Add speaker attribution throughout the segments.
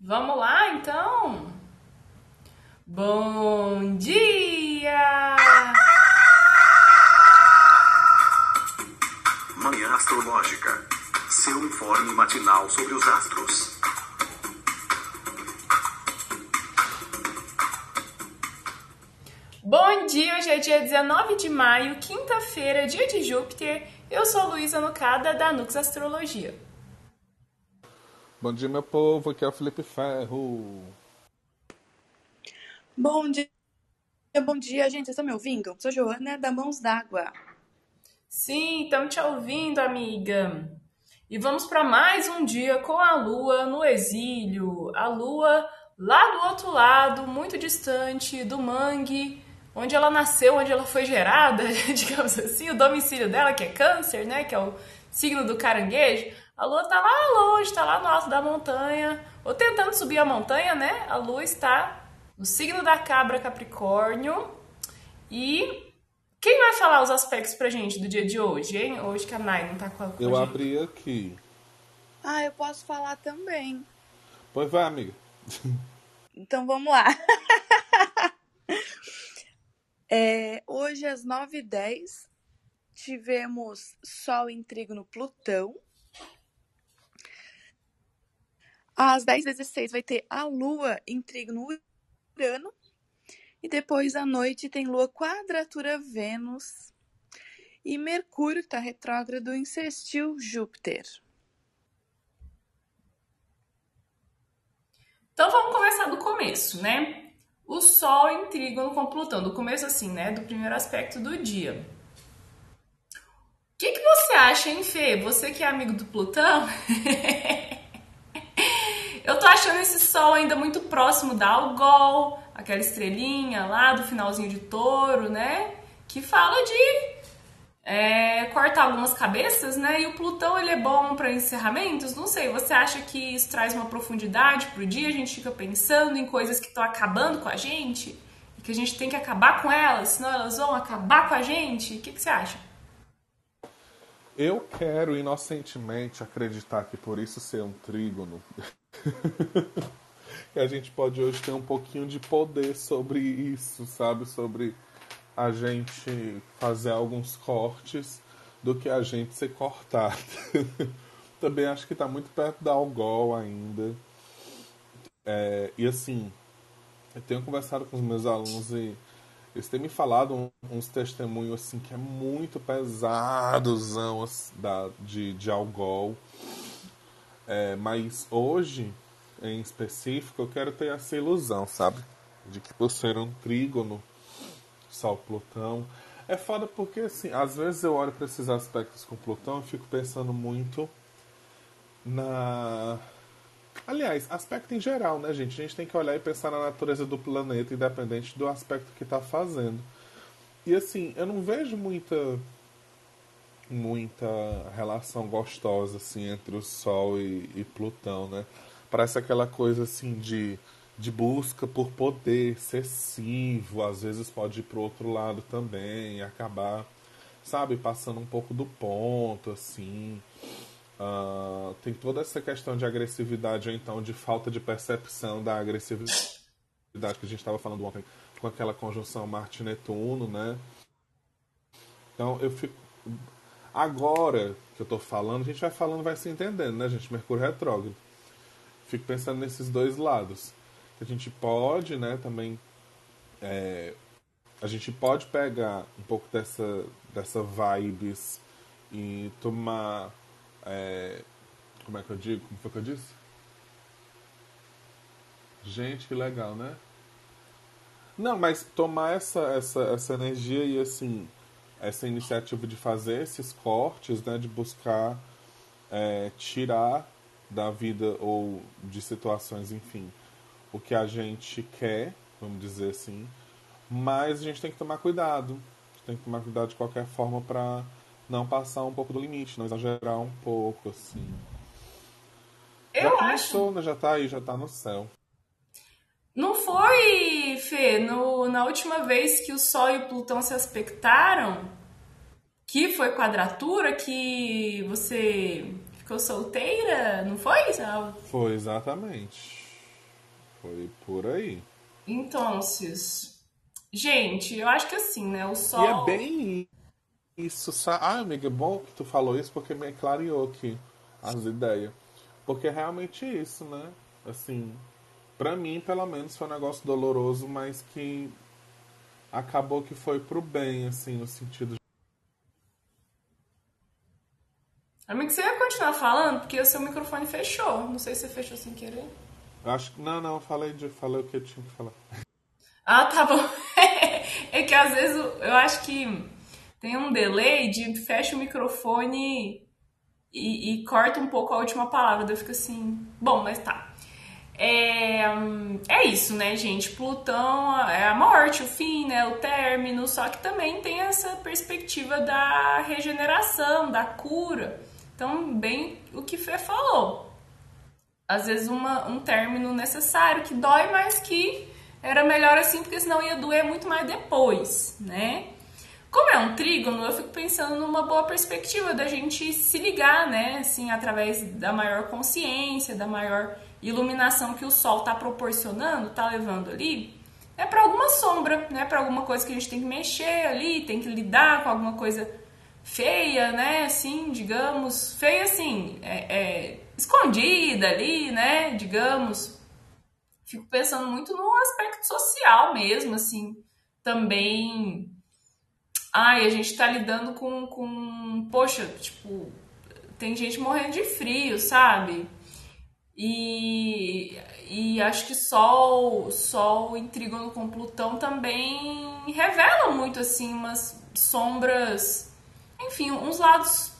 Speaker 1: Vamos lá, então? Bom dia!
Speaker 2: Manhã Astrológica. Seu informe matinal sobre os astros.
Speaker 1: Bom dia, hoje é dia 19 de maio, quinta-feira, dia de Júpiter. Eu sou Luísa Nucada, da Nux Astrologia.
Speaker 3: Bom dia, meu povo. Aqui é o Felipe Ferro.
Speaker 4: Bom dia, bom dia, gente. Vocês estão me ouvindo? Sou Joana da Mãos d'Água.
Speaker 1: Sim, estamos te ouvindo, amiga. E vamos para mais um dia com a Lua no exílio. A Lua lá do outro lado, muito distante do mangue, onde ela nasceu, onde ela foi gerada, digamos assim, o domicílio dela, que é Câncer, né, que é o signo do caranguejo. A Lua está lá longe, está lá no alto da montanha, ou tentando subir a montanha, né? A Lua está no signo da cabra Capricórnio. E quem vai falar os aspectos pra gente do dia de hoje, hein? Hoje que a Nai não tá com a com a
Speaker 3: Eu
Speaker 1: gente.
Speaker 3: abri aqui.
Speaker 4: Ah, eu posso falar também.
Speaker 3: Pois vai, amiga.
Speaker 4: Então vamos lá. É, hoje às 9h10 tivemos Sol em trígono Plutão. Às 10h16 vai ter a Lua em trígono Urano. E depois à noite tem Lua quadratura Vênus. E Mercúrio, está retrógrado, em sextil Júpiter.
Speaker 1: Então vamos começar do começo, né? O Sol em trígono com Plutão, do começo assim, né? Do primeiro aspecto do dia. O que, que você acha, hein, Fê? Você que é amigo do Plutão? Achando esse Sol ainda muito próximo da Algol, aquela estrelinha lá do finalzinho de touro, né? Que fala de é, cortar algumas cabeças, né? E o Plutão ele é bom para encerramentos. Não sei, você acha que isso traz uma profundidade pro dia? A gente fica pensando em coisas que estão acabando com a gente e que a gente tem que acabar com elas, senão elas vão acabar com a gente. O que, que você acha?
Speaker 3: Eu quero inocentemente acreditar que por isso ser um trígono, que a gente pode hoje ter um pouquinho de poder sobre isso, sabe? Sobre a gente fazer alguns cortes do que a gente ser cortado. Também acho que tá muito perto da Algol ainda. É, e assim, eu tenho conversado com os meus alunos e eles têm me falado uns testemunhos assim que é muito pesadozão assim, da, de, de Algol. É, mas hoje, em específico, eu quero ter essa ilusão, sabe? De que por ser um trígono, Sol Plutão. É foda porque, assim, às vezes eu olho para esses aspectos com Plutão e fico pensando muito na. Aliás, aspecto em geral, né, gente? A gente tem que olhar e pensar na natureza do planeta, independente do aspecto que tá fazendo. E assim, eu não vejo muita muita relação gostosa assim entre o Sol e, e Plutão, né? Parece aquela coisa assim de, de busca por poder excessivo, às vezes pode ir pro outro lado também, e acabar, sabe, passando um pouco do ponto, assim. Ah, tem toda essa questão de agressividade ou então de falta de percepção da agressividade que a gente estava falando ontem com aquela conjunção Marte-Netuno, né? Então eu fico. Agora que eu tô falando, a gente vai falando, vai se entendendo, né, gente? Mercúrio retrógrado. Fico pensando nesses dois lados. A gente pode, né, também. é, a gente pode pegar um pouco dessa, dessa vibes e tomar. É, como é que eu digo? Como foi que eu disse? Gente, que legal, né? Não, mas tomar essa, essa, essa energia e assim, essa iniciativa de fazer esses cortes, né, de buscar é, tirar da vida ou de situações, enfim, o que a gente quer, vamos dizer assim, mas a gente tem que tomar cuidado, tem que tomar cuidado de qualquer forma para não passar um pouco do limite, não exagerar um pouco, assim. já
Speaker 1: Eu acho.
Speaker 3: começou, né? Já tá aí, já tá no céu.
Speaker 1: Não foi, Fê, no, na última vez que o Sol e o Plutão se aspectaram, que foi quadratura, que você ficou solteira, não foi? Ah,
Speaker 3: Foi exatamente. Foi por aí.
Speaker 1: Então, gente, eu acho que assim, né? O sol.
Speaker 3: E é bem isso, sabe? Ah, amiga, é bom que tu falou isso porque me clareou aqui as ideias. Porque é realmente isso, né? Assim, pra mim, pelo menos, foi um negócio doloroso, mas que acabou que foi pro bem, assim, no sentido de.
Speaker 1: Amigo, você ia continuar falando? Porque o seu microfone fechou. Não sei se você fechou sem querer.
Speaker 3: Acho que. Não, não, falei, de, falei o que eu tinha que falar.
Speaker 1: Ah, tá bom. é que às vezes eu acho que tem um delay de fecha o microfone e, e corta um pouco a última palavra. Eu fico assim. Bom, mas tá. É, é isso, né, gente? Plutão é a morte, o fim, né? O término, só que também tem essa perspectiva da regeneração, da cura. Então, bem o que Fê falou. Às vezes uma, um término necessário que dói, mas que era melhor assim, porque senão ia doer muito mais depois, né? Como é um trígono, eu fico pensando numa boa perspectiva da gente se ligar, né? Assim, através da maior consciência, da maior iluminação que o sol está proporcionando, está levando ali, é para alguma sombra, né? Para alguma coisa que a gente tem que mexer ali, tem que lidar com alguma coisa feia, né? Assim, digamos, feia assim, é, é, escondida ali, né? Digamos. Fico pensando muito no aspecto social mesmo, assim, também. Ai, a gente tá lidando com, com. Poxa, tipo, tem gente morrendo de frio, sabe? E, e acho que Sol, Sol em trígono com Plutão também revela muito assim umas sombras, enfim, uns lados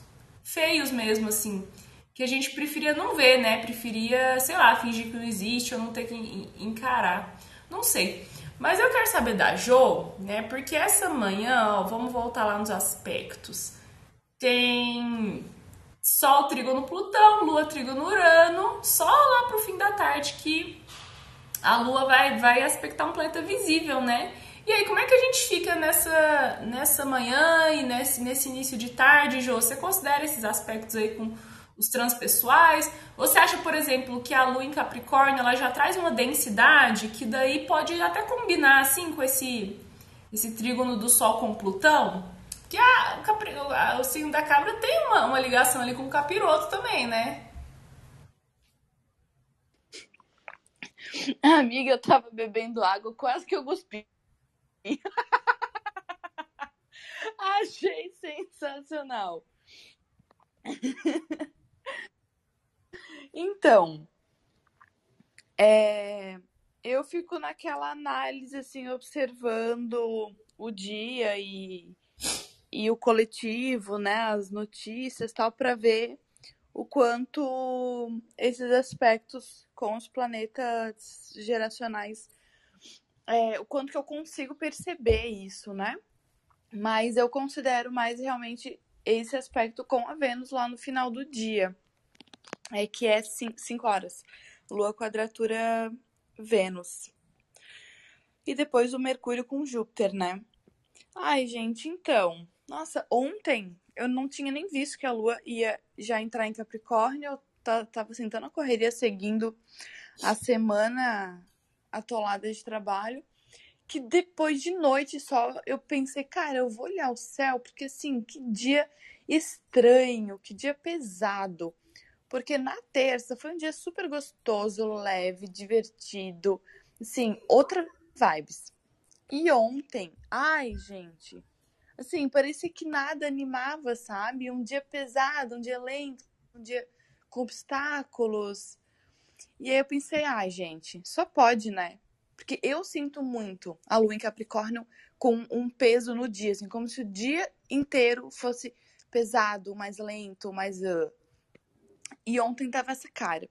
Speaker 1: feios mesmo assim, que a gente preferia não ver, né? Preferia, sei lá, fingir que não existe ou não ter que encarar. Não sei. Mas eu quero saber da Jo, né? Porque essa manhã, ó, vamos voltar lá nos aspectos. Tem Sol, trígono Plutão, Lua, trígono Urano, só lá pro fim da tarde que a Lua vai, vai aspectar um planeta visível, né? E aí, como é que a gente fica nessa, nessa manhã e nesse, nesse início de tarde, Jô? Você considera esses aspectos aí com os transpessoais? Você acha, por exemplo, que a Lua em Capricórnio ela já traz uma densidade que daí pode até combinar assim com esse, esse trígono do Sol com Plutão? Que a, a, o signo da cabra tem uma, uma ligação ali com o capiroto também, né?
Speaker 4: Amiga, eu tava bebendo água, quase que eu cuspi. Achei sensacional. então, é, eu fico naquela análise, assim, observando o dia e e o coletivo, né, as notícias, tal, para ver o quanto esses aspectos com os planetas geracionais, é, o quanto que eu consigo perceber isso, né? Mas eu considero mais realmente esse aspecto com a Vênus lá no final do dia, é que é 5 horas, Lua quadratura Vênus. E depois o Mercúrio com Júpiter, né? Ai, gente, então, nossa, ontem eu não tinha nem visto que a Lua ia já entrar em Capricórnio. Eu tava sentando a correria seguindo a semana atolada de trabalho. Que depois de noite só eu pensei, cara, eu vou olhar o céu, porque assim, que dia estranho, que dia pesado. Porque na terça foi um dia super gostoso, leve, divertido. Assim, outra vibes. E ontem, ai, gente, assim, parecia que nada animava, sabe? Um dia pesado, um dia lento, um dia com obstáculos. E aí eu pensei, ai, gente, só pode, né? Porque eu sinto muito a lua em Capricórnio com um peso no dia, assim, como se o dia inteiro fosse pesado, mais lento, mais. Uh... E ontem tava essa cara.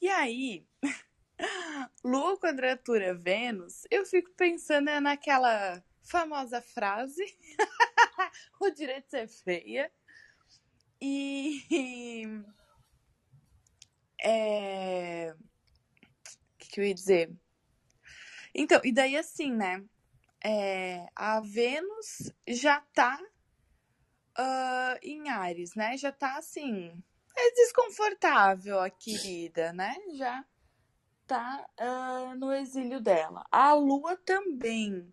Speaker 4: E aí, Lua quadratura Vênus, eu fico pensando é naquela famosa frase: o direito de ser feia. E. É. O que, que eu ia dizer? Então, e daí assim, né? É, a Vênus já tá uh, em Ares, né? Já tá assim. É desconfortável a querida, né? Já tá uh, no exílio dela. A Lua também.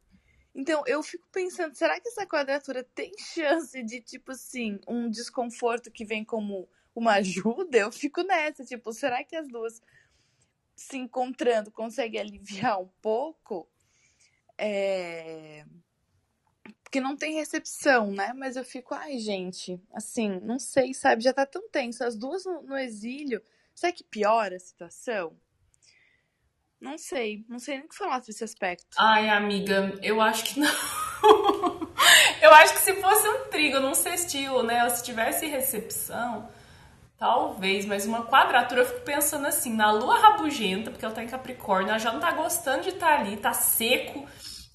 Speaker 4: Então, eu fico pensando, será que essa quadratura tem chance de, tipo assim, um desconforto que vem como uma ajuda? Eu fico nessa, tipo, será que as duas se encontrando conseguem aliviar um pouco? É... Porque não tem recepção, né? Mas eu fico, ai, gente, assim, não sei, sabe? Já tá tão tenso. As duas no, no exílio, será que piora a situação? Não sei, não sei nem o que falar desse aspecto.
Speaker 1: Ai, amiga, eu acho que não. eu acho que se fosse um trigo num cestil, né? Ou se tivesse recepção, talvez, mas uma quadratura eu fico pensando assim, na lua rabugenta, porque ela tá em Capricórnio, ela já não tá gostando de estar tá ali, tá seco.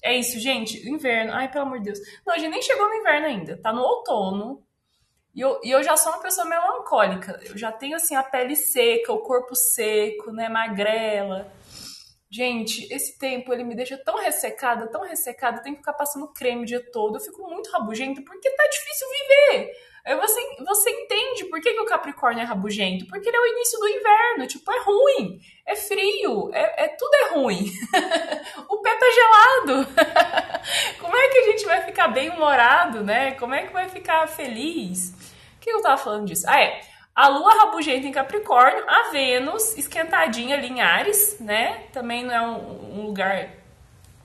Speaker 1: É isso, gente, inverno. Ai, pelo amor de Deus. Não, a gente nem chegou no inverno ainda, tá no outono. E eu, e eu já sou uma pessoa melancólica. Eu já tenho, assim, a pele seca, o corpo seco, né, magrela. Gente, esse tempo ele me deixa tão ressecada, tão ressecada, eu tenho que ficar passando creme o dia todo. Eu fico muito rabugenta porque tá difícil viver. Você, você entende por que, que o Capricórnio é rabugento? Porque ele é o início do inverno, tipo, é ruim, é frio, é, é tudo é ruim. o pé tá gelado. Como é que a gente vai ficar bem humorado, né? Como é que vai ficar feliz? O que eu tava falando disso? Ah, é. A Lua rabugenta em Capricórnio, a Vênus esquentadinha ali em Ares, né? Também não é um, um lugar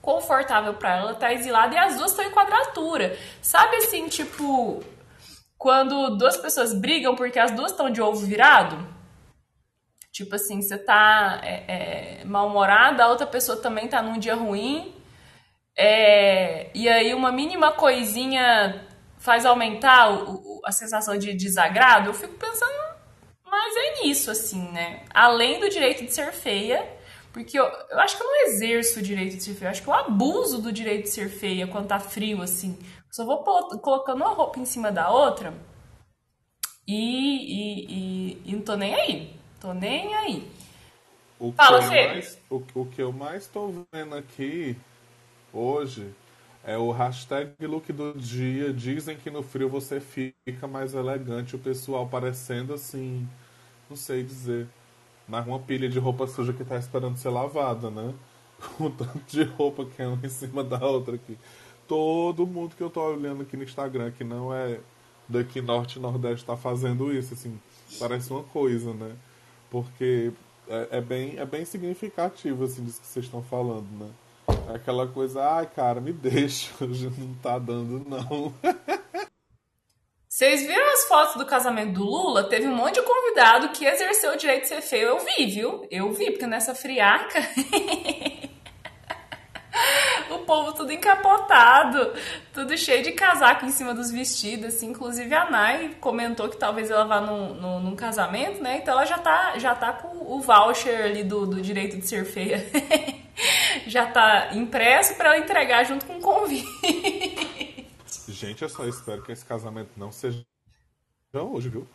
Speaker 1: confortável para ela, tá exilada e as duas estão em quadratura. Sabe assim, tipo, quando duas pessoas brigam porque as duas estão de ovo virado? Tipo assim, você tá é, é, mal-humorada, a outra pessoa também tá num dia ruim, é, e aí uma mínima coisinha faz aumentar o, o, a sensação de desagrado, eu fico pensando, mas é nisso, assim, né? Além do direito de ser feia, porque eu, eu acho que eu não exerço o direito de ser feia, eu acho que eu abuso do direito de ser feia quando tá frio, assim. Só vou colocando uma roupa em cima da outra e, e, e, e não tô nem aí. Tô nem aí.
Speaker 3: O Fala, que, mais, o, o que eu mais tô vendo aqui hoje é o hashtag look do dia. Dizem que no frio você fica mais elegante. O pessoal parecendo assim. Não sei dizer. Mas uma pilha de roupa suja que tá esperando ser lavada, né? O tanto de roupa que é uma em cima da outra aqui. Todo mundo que eu tô olhando aqui no Instagram, que não é daqui norte e nordeste, tá fazendo isso, assim. Parece uma coisa, né? Porque é, é bem, é bem significativo, assim, disso que vocês estão falando, né? É aquela coisa, ai, cara, me deixa, hoje não tá dando, não.
Speaker 1: Vocês viram as fotos do casamento do Lula? Teve um monte de convidado que exerceu o direito de ser feio. Eu vi, viu? Eu vi, porque nessa friaca. povo tudo encapotado, tudo cheio de casaco em cima dos vestidos, assim. Inclusive a Nai comentou que talvez ela vá num, num, num, casamento, né? Então ela já tá, já tá com o voucher ali do, do direito de ser feia. já tá impresso para ela entregar junto com o convite.
Speaker 3: Gente, eu só espero que esse casamento não seja hoje, viu?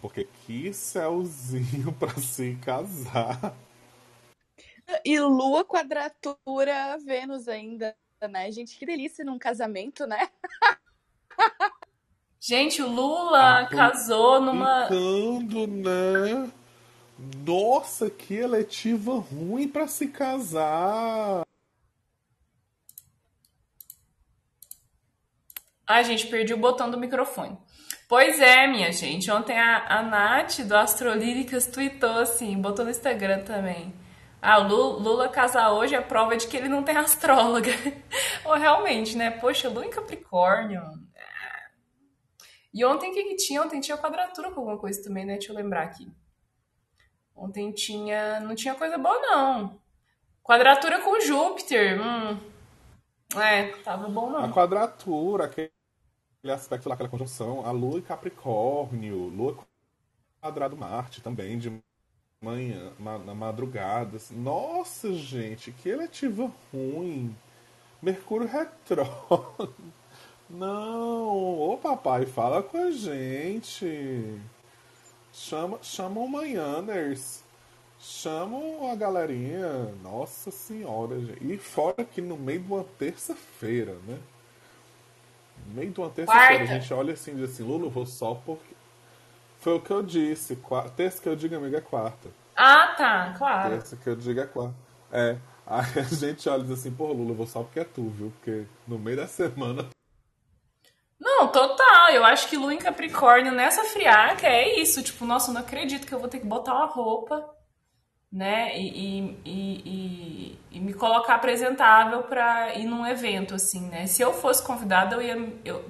Speaker 3: Porque que céuzinho para se casar.
Speaker 4: E Lua quadratura Vênus ainda, né? Gente, que delícia num casamento, né?
Speaker 1: Gente, o Lula ah, casou numa.
Speaker 3: Ficando, né? Nossa, que eletiva ruim para se casar.
Speaker 1: Ai, gente, perdi o botão do microfone. Pois é, minha gente. Ontem a, a Nath do Astrolíricas tweetou assim, botou no Instagram também. Ah, o Lula, casar hoje é prova de que ele não tem astróloga. Ou realmente, né? Poxa, Lula em Capricórnio. É. E ontem o que, que tinha? Ontem tinha quadratura com alguma coisa também, né? Deixa eu lembrar aqui. Ontem tinha. Não tinha coisa boa, não. Quadratura com Júpiter. Hum. É, tava bom não.
Speaker 3: A quadratura, aquele aspecto lá, aquela conjunção, a Lua e Capricórnio, Lua quadrado Marte também, de manhã, na madrugada. Assim. Nossa, gente, que eletiva ruim. Mercúrio retrógrado. Não, ô papai, fala com a gente. Chama, chama o Manhãers. Chamam a galerinha. Nossa senhora, gente. E fora que no meio de uma terça-feira, né? No meio de uma terça-feira, a gente olha assim e diz assim, Lula, vou só porque. Foi o que eu disse. Quarta, terça que eu digo, amiga, é quarta.
Speaker 1: Ah, tá, claro.
Speaker 3: Essa que eu digo é qual. É. Aí a gente olha e diz assim, pô, Lula, eu vou só porque é tu, viu? Porque no meio da semana.
Speaker 1: Não, total. Eu acho que Lua em Capricórnio nessa friaca é isso. Tipo, nossa, eu não acredito que eu vou ter que botar uma roupa, né? E, e, e, e, e me colocar apresentável pra ir num evento, assim, né? Se eu fosse convidada, eu ia. Eu,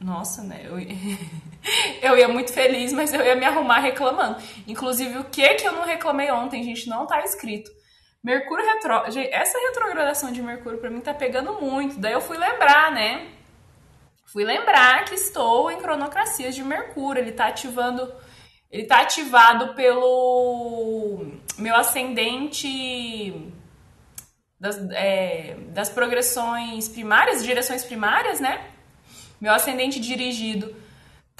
Speaker 1: nossa, né? Eu, eu ia muito feliz, mas eu ia me arrumar reclamando. Inclusive, o que que eu não reclamei ontem, gente, não tá escrito. Mercúrio retro... Essa retrogradação de Mercúrio pra mim tá pegando muito. Daí eu fui lembrar, né? Fui lembrar que estou em cronocracias de Mercúrio. Ele tá ativando. Ele tá ativado pelo meu ascendente das, é, das progressões primárias, direções primárias, né? Meu ascendente dirigido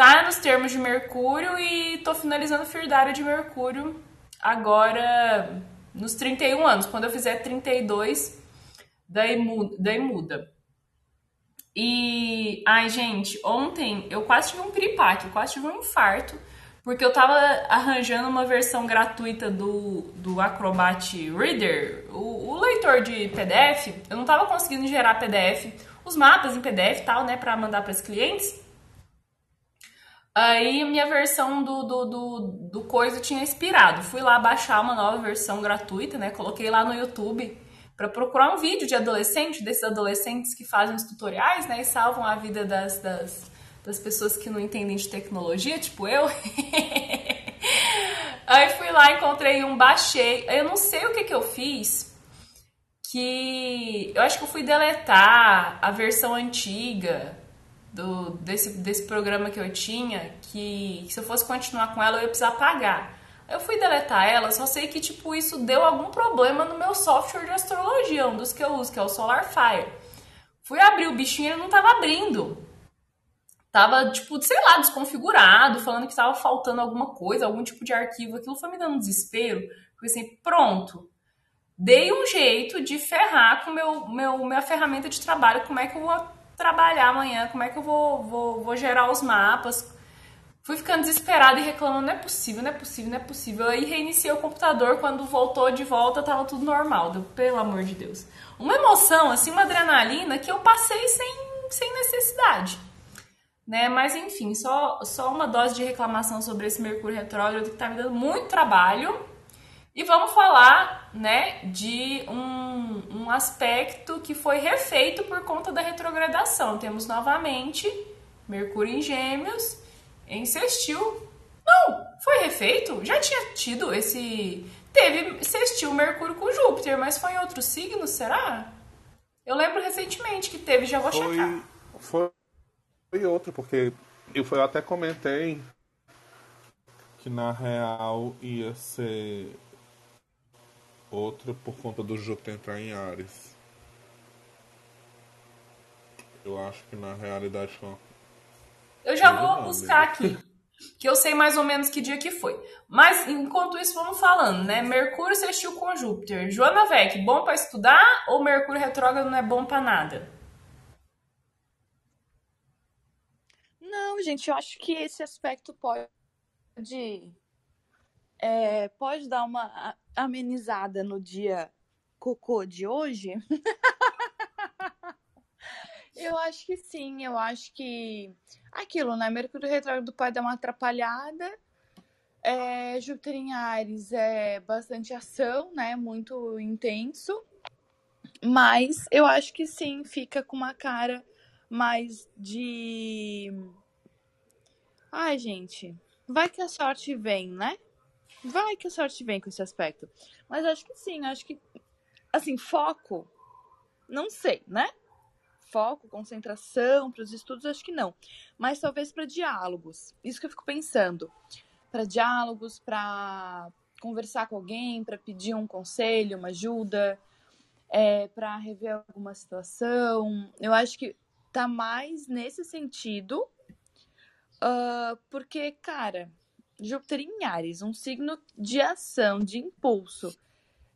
Speaker 1: tá nos termos de Mercúrio e tô finalizando o Firdário de Mercúrio agora nos 31 anos. Quando eu fizer 32, daí muda. Daí muda. E, ai, gente, ontem eu quase tive um piripaque, quase tive um infarto, porque eu tava arranjando uma versão gratuita do, do Acrobat Reader, o, o leitor de PDF. Eu não tava conseguindo gerar PDF, os mapas em PDF e tal, né, pra mandar para os clientes. Aí minha versão do, do, do, do coisa tinha expirado. Fui lá baixar uma nova versão gratuita, né? Coloquei lá no YouTube para procurar um vídeo de adolescente, desses adolescentes que fazem os tutoriais, né? E salvam a vida das, das, das pessoas que não entendem de tecnologia, tipo eu. Aí fui lá, encontrei um, baixei. Eu não sei o que, que eu fiz. Que eu acho que eu fui deletar a versão antiga do, desse, desse programa que eu tinha, que, se eu fosse continuar com ela eu ia precisar pagar. Eu fui deletar ela, só sei que tipo isso deu algum problema no meu software de astrologia, um dos que eu uso, que é o SolarFire. Fui abrir o bichinho e ele não tava abrindo. Tava, tipo, sei lá, desconfigurado, falando que tava faltando alguma coisa, algum tipo de arquivo. Aquilo foi me dando um desespero. Falei assim, pronto. Dei um jeito de ferrar com meu, meu, minha ferramenta de trabalho. Como é que eu vou trabalhar amanhã? Como é que eu vou, vou, vou gerar os mapas? Fui ficando desesperada e reclamando, não é possível, não é possível, não é possível. Aí reiniciei o computador, quando voltou de volta, tava tudo normal. Deu, pelo amor de Deus. Uma emoção, assim, uma adrenalina que eu passei sem, sem necessidade. Né? Mas enfim, só, só uma dose de reclamação sobre esse Mercúrio retrógrado que tá me dando muito trabalho. E vamos falar, né, de um, um aspecto que foi refeito por conta da retrogradação. Temos novamente Mercúrio em Gêmeos em sextil. Não, foi refeito? Já tinha tido esse. Teve sextil Mercúrio com Júpiter, mas foi em outro signo, será? Eu lembro recentemente que teve, já vou
Speaker 3: foi,
Speaker 1: checar.
Speaker 3: Foi, foi outro, porque eu, eu até comentei que na real ia ser outro por conta do Júpiter entrar em Ares. Eu acho que na realidade foi
Speaker 1: eu já vou buscar aqui, que eu sei mais ou menos que dia que foi. Mas enquanto isso, vamos falando, né? Mercúrio sextil com Júpiter. Joana Vec, bom para estudar ou Mercúrio retrógrado não é bom para nada?
Speaker 4: Não, gente, eu acho que esse aspecto pode é, pode dar uma amenizada no dia cocô de hoje. eu acho que sim, eu acho que aquilo, né? Mercúrio retrógrado pode dar uma atrapalhada. É, Júpiter em Ares é bastante ação, né? Muito intenso. Mas eu acho que sim, fica com uma cara mais de. Ai, gente, vai que a sorte vem, né? Vai que a sorte vem com esse aspecto. Mas acho que sim, acho que. Assim, foco. Não sei, né? foco, concentração para os estudos, acho que não. Mas talvez para diálogos. Isso que eu fico pensando. Para diálogos, para conversar com alguém, para pedir um conselho, uma ajuda, é, para rever alguma situação. Eu acho que tá mais nesse sentido, uh, porque, cara, Júpiter em Ares, um signo de ação, de impulso.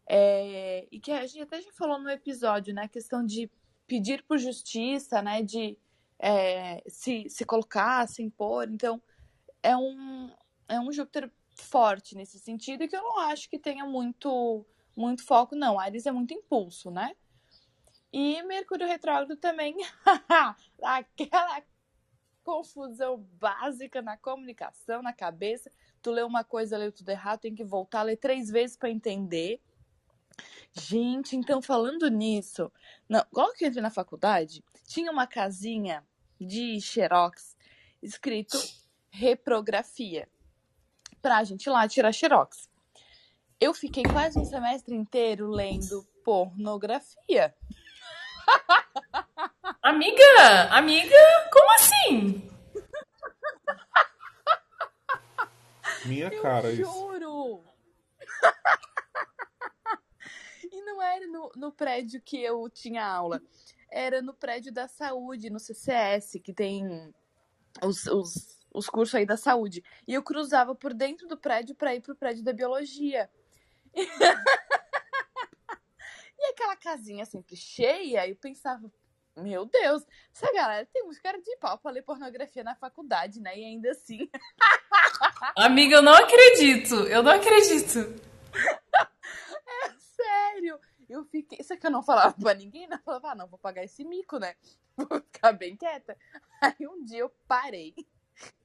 Speaker 4: É, e que a gente até já falou no episódio, né? A questão de pedir por justiça, né, de é, se, se colocar, se impor. Então, é um, é um Júpiter forte nesse sentido e que eu não acho que tenha muito, muito foco, não. Ares é muito impulso, né? E Mercúrio retrógrado também, aquela confusão básica na comunicação, na cabeça. Tu lê uma coisa, leu tudo errado, tem que voltar, ler três vezes para entender. Gente, então falando nisso, não, logo que eu entrei na faculdade, tinha uma casinha de xerox escrito reprografia pra gente ir lá tirar xerox. Eu fiquei quase um semestre inteiro lendo pornografia.
Speaker 1: Amiga, amiga, como assim?
Speaker 3: Minha cara,
Speaker 4: eu
Speaker 3: isso.
Speaker 4: juro! e não era no, no prédio que eu tinha aula. Era no prédio da saúde, no CCS, que tem os, os, os cursos aí da saúde. E eu cruzava por dentro do prédio para ir pro prédio da biologia. e aquela casinha sempre cheia, eu pensava, meu Deus, essa galera tem uns cara de pau pra ler pornografia na faculdade, né? E ainda assim.
Speaker 1: Amiga, eu não acredito. Eu não acredito.
Speaker 4: É sério. Eu fiquei. Isso que eu não falava pra ninguém, né? Eu falava, ah, não, vou pagar esse mico, né? Vou ficar bem quieta. Aí um dia eu parei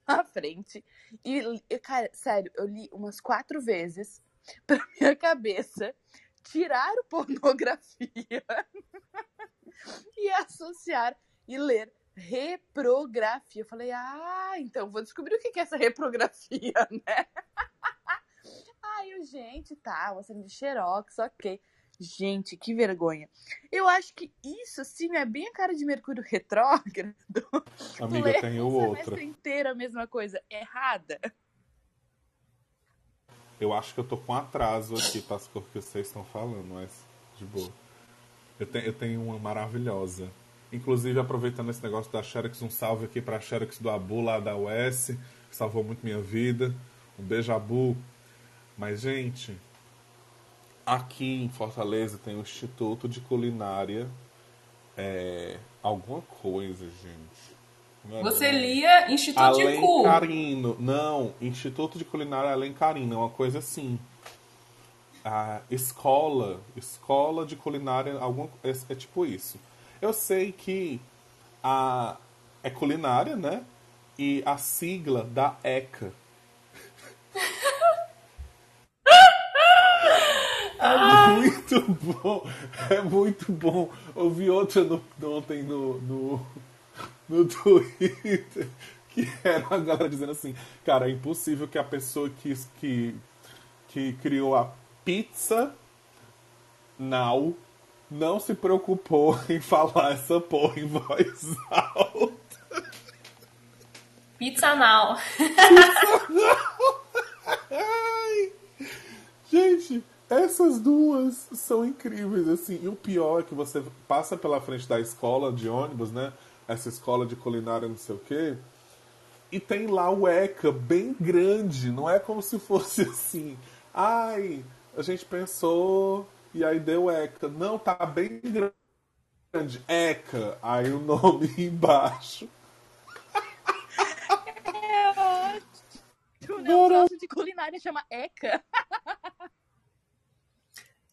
Speaker 4: na frente e, e, cara, sério, eu li umas quatro vezes pra minha cabeça tirar pornografia e associar e ler reprografia. Eu falei, ah, então vou descobrir o que é essa reprografia, né? Aí eu, gente, tá, você de xerox, ok. Gente, que vergonha. Eu acho que isso, sim, é bem a cara de Mercúrio retrógrado.
Speaker 3: Amiga,
Speaker 4: Ler
Speaker 3: tem
Speaker 4: o
Speaker 3: outra.
Speaker 4: inteiro a mesma coisa, errada.
Speaker 3: Eu acho que eu tô com atraso aqui para as que vocês estão falando, mas de boa. Eu, te, eu tenho uma maravilhosa. Inclusive, aproveitando esse negócio da Xerox, um salve aqui pra Xerox do Abu, lá da US, que salvou muito minha vida. Um beijo, Abu. Mas, gente, aqui em Fortaleza tem o Instituto de Culinária. É, alguma coisa, gente.
Speaker 1: Você lia Instituto de Cu.
Speaker 3: Alencarino. Não, Instituto de Culinária Alencarino, é uma coisa assim. A escola, escola de culinária, algum, é, é tipo isso. Eu sei que a é culinária, né? E a sigla da ECA. É muito bom, é muito bom. Ouvi outra no, ontem no, no, no Twitter que era a galera dizendo assim, cara, é impossível que a pessoa que, que, que criou a pizza now não se preocupou em falar essa porra em voz alta.
Speaker 1: Pizza Now.
Speaker 3: Ai, gente, essas duas são incríveis, assim. E o pior é que você passa pela frente da escola de ônibus, né? Essa escola de culinária, não sei o quê. E tem lá o ECA bem grande. Não é como se fosse assim. Ai, a gente pensou e aí deu ECA. Não, tá bem grande. ECA. Aí o nome embaixo.
Speaker 4: É ótimo. né? O negócio de culinária chama ECA.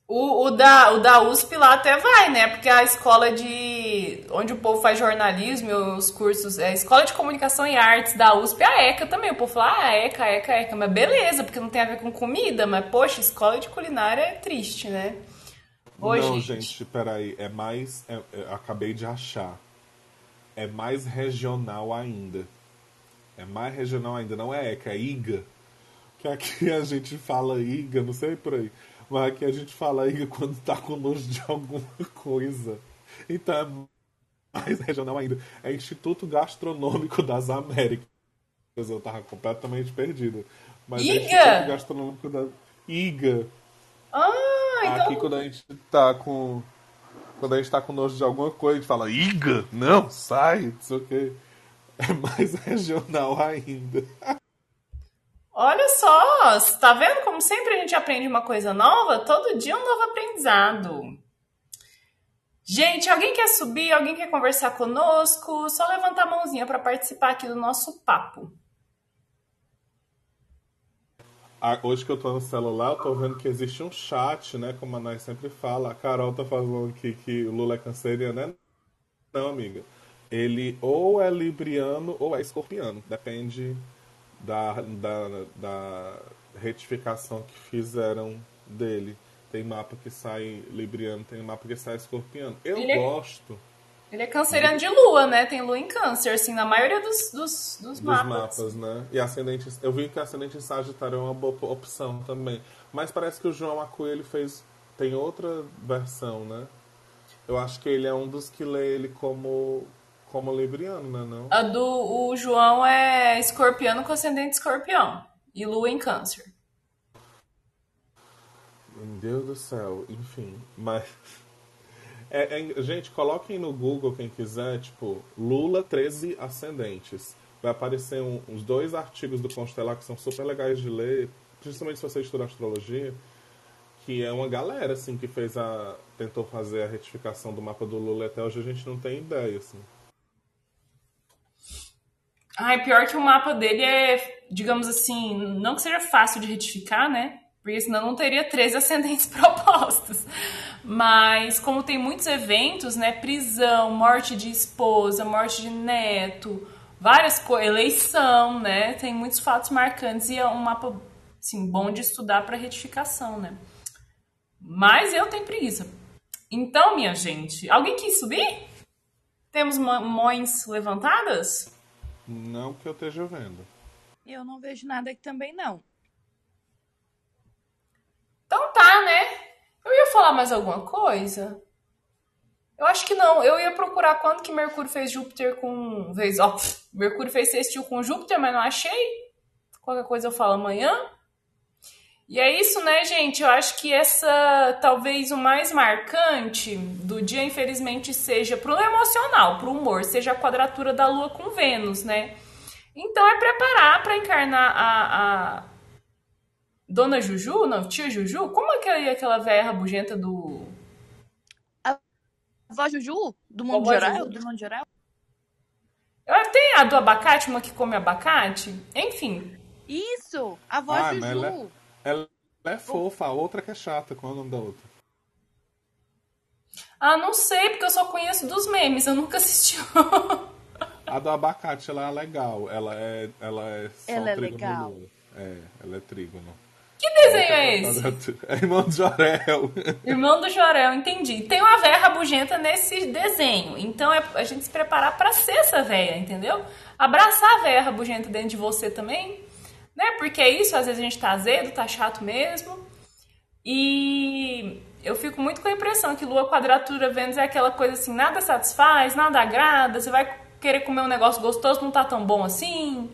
Speaker 1: O, o, da, o da USP lá até vai, né? Porque a escola de. onde o povo faz jornalismo, os cursos. É a escola de comunicação e artes da USP, a ECA também. O povo fala, ah, ECA, ECA, ECA. Mas beleza, porque não tem a ver com comida. Mas, poxa, escola de culinária é triste, né? Ô,
Speaker 3: não,
Speaker 1: gente.
Speaker 3: gente, peraí. É mais. é- é- acabei de achar. É mais regional ainda. É mais regional ainda. Não é ECA, é IGA. Que aqui a gente fala IGA, não sei por aí. Mas aqui a gente fala IGA quando tá com nojo de alguma coisa. Então é mais regional ainda. É Instituto Gastronômico das Américas. Eu tava completamente perdido. Mas é
Speaker 1: IGA?
Speaker 3: Instituto Gastronômico da IGA.
Speaker 1: Ah, então.
Speaker 3: Aqui quando a gente tá com. Quando a gente tá com nojo de alguma coisa, a gente fala, Iga! Não, sai, não sei o quê. É mais regional ainda.
Speaker 1: Olha só, tá vendo como sempre a gente aprende uma coisa nova? Todo dia um novo aprendizado. Gente, alguém quer subir? Alguém quer conversar conosco? Só levanta a mãozinha para participar aqui do nosso papo.
Speaker 3: a- hoje que eu tô no celular, eu tô vendo que existe um chat, né? Como a Nai sempre fala. A Carol tá falando aqui que o Lula é canceriano, né? Não, amiga. Ele ou é libriano ou é escorpiano. Depende da, da, da retificação que fizeram dele. Tem mapa que sai libriano, tem mapa que sai escorpiano. Eu
Speaker 1: Ele é-
Speaker 3: gosto
Speaker 1: Ele é canceriano de lua, né? Tem lua em câncer, assim, na maioria dos, dos, dos
Speaker 3: dos
Speaker 1: mapas.
Speaker 3: mapas, né? E ascendente, eu vi que ascendente em Sagitário é uma boa opção também. Mas parece que o João Acuelho fez tem outra versão, né? Eu acho que ele é um dos que lê ele como como libriano, né, não?
Speaker 1: A do o João é escorpiano com ascendente escorpião. E lua em câncer.
Speaker 3: Meu Deus do céu, enfim, mas é, é- gente, coloquem no Google quem quiser, tipo, Lula 13 ascendentes. Vai aparecer um- uns dois artigos do Constelar que são super legais de ler, principalmente se você estuda astrologia, que é uma galera assim que fez a tentou fazer a retificação do mapa do Lula até hoje a gente não tem ideia assim.
Speaker 1: Ai, pior que o mapa dele é, digamos assim, não que seja fácil de retificar, né? Porque senão não teria 13 ascendentes propostos. Mas como tem muitos eventos, né? Prisão, morte de esposa, morte de neto, várias coisas, eleição, né? Tem muitos fatos marcantes e é um mapa, assim, bom de estudar para retificação, né? Mas eu tenho preguiça. Então, minha gente, alguém quis subir? Temos mães levantadas?
Speaker 3: Não que eu esteja vendo.
Speaker 4: Eu não vejo nada aqui também, não.
Speaker 1: Então tá, né? Eu ia falar mais alguma coisa? Eu acho que não. Eu ia procurar quando que Mercúrio fez Júpiter com. Fez, ó, Mercúrio fez sextil com Júpiter, mas não achei. Qualquer coisa eu falo amanhã. E é isso, né, gente? Eu acho que essa, talvez o mais marcante do dia, infelizmente, seja pro emocional, pro humor, seja a quadratura da Lua com Vênus, né? Então é preparar para encarnar a, a Dona Juju, não, tia Juju? Como é que é aquela velha rabugenta do.
Speaker 4: A vó Juju, do mundo geral?
Speaker 1: Juju.
Speaker 4: Do mundo geral?
Speaker 1: Tem a do abacate, uma que come abacate? Enfim.
Speaker 4: Isso! A vó
Speaker 3: Ah,
Speaker 4: Juju.
Speaker 3: Ela é fofa, a outra que é chata. Qual é o nome da outra?
Speaker 1: Ah, não sei, porque eu só conheço dos memes, eu nunca assisti.
Speaker 3: A do abacate, ela é legal. Ela é, ela é só
Speaker 4: Ela é
Speaker 3: trígono
Speaker 4: legal.
Speaker 3: É, ela é trígono.
Speaker 1: que desenho é esse?
Speaker 3: É irmão do Jorel.
Speaker 1: Irmão do Jorel, entendi. Tem uma véia rabugenta nesse desenho. Então é a gente se preparar pra ser essa véia, entendeu? Abraçar a véia rabugenta dentro de você também, né? Porque é isso, às vezes a gente tá azedo, tá chato mesmo. E eu fico muito com a impressão que Lua quadratura Vênus é aquela coisa assim, nada satisfaz, nada agrada, você vai querer comer um negócio gostoso, não tá tão bom assim.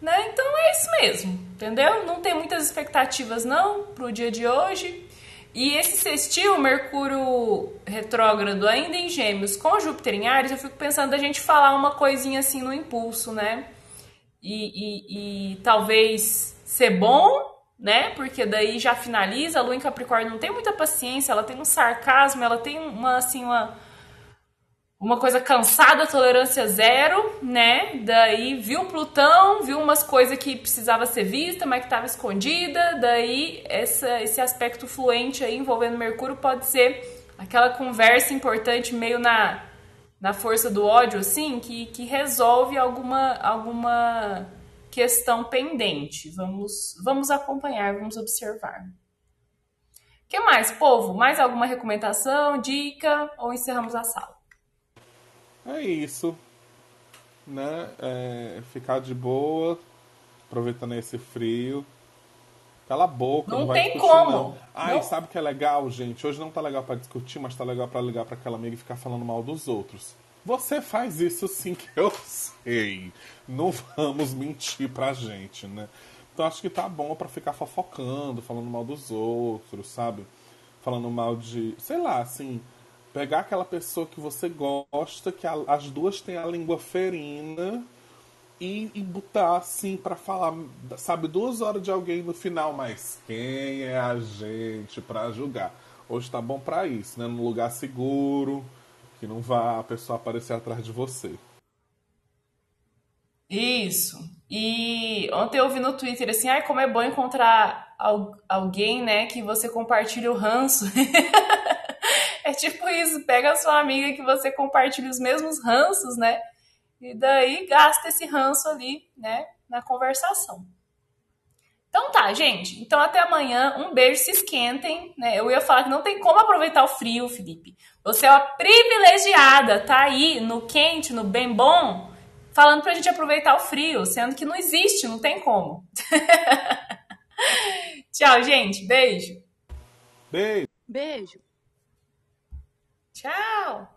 Speaker 1: Né? Então é isso mesmo, entendeu? Não tem muitas expectativas não pro dia de hoje. E esse sextil, Mercúrio retrógrado ainda em Gêmeos com Júpiter em Ares, eu fico pensando da gente falar uma coisinha assim no impulso, né? E, e- e talvez ser bom, né? Porque daí já finaliza. A Lua em Capricórnio não tem muita paciência, ela tem um sarcasmo, ela tem uma assim uma uma coisa cansada, tolerância zero, né? Daí viu Plutão, viu umas coisas que precisava ser vista, mas que estava escondida. Daí essa, esse aspecto fluente aí envolvendo Mercúrio pode ser aquela conversa importante meio na, na força do ódio, assim, que, que resolve alguma, alguma questão pendente. Vamos, vamos acompanhar, vamos observar. O que mais, povo? Mais alguma recomendação, dica ou encerramos a sala?
Speaker 3: É isso. Né? É, ficar de boa, aproveitando esse frio. Cala a boca,
Speaker 1: Não
Speaker 3: não,
Speaker 1: tem como.
Speaker 3: Não. Ai,
Speaker 1: Não.
Speaker 3: sabe o que é legal, gente? Hoje não tá legal pra discutir, mas tá legal pra ligar pra aquela amiga e ficar falando mal dos outros. Você faz isso sim que eu sei. Não vamos mentir pra gente, né? Então acho que tá bom pra ficar fofocando, falando mal dos outros, sabe? Falando mal de, sei lá, assim, pegar aquela pessoa que você gosta, que a- as duas têm a língua ferina e, e botar assim pra falar, sabe, duas horas de alguém no final, mas quem é a gente pra julgar? Hoje tá bom pra isso, né? Num lugar seguro, que não vá a pessoa aparecer atrás de você.
Speaker 1: Isso. E ontem eu vi no Twitter assim, ai, como é bom encontrar alguém, né, que você compartilha o ranço. é tipo isso, pega a sua amiga que você compartilha os mesmos ranços, né? E daí gasta esse ranço ali, né, na conversação. Então tá, gente. Então até amanhã. Um beijo, se esquentem. Né? Eu ia falar que não tem como aproveitar o frio, Felipe. Você é uma privilegiada, tá aí no quente, no bem bom, falando pra gente aproveitar o frio, sendo que não existe, não tem como. Tchau, gente. Beijo.
Speaker 3: Beijo.
Speaker 4: Beijo.
Speaker 1: Tchau.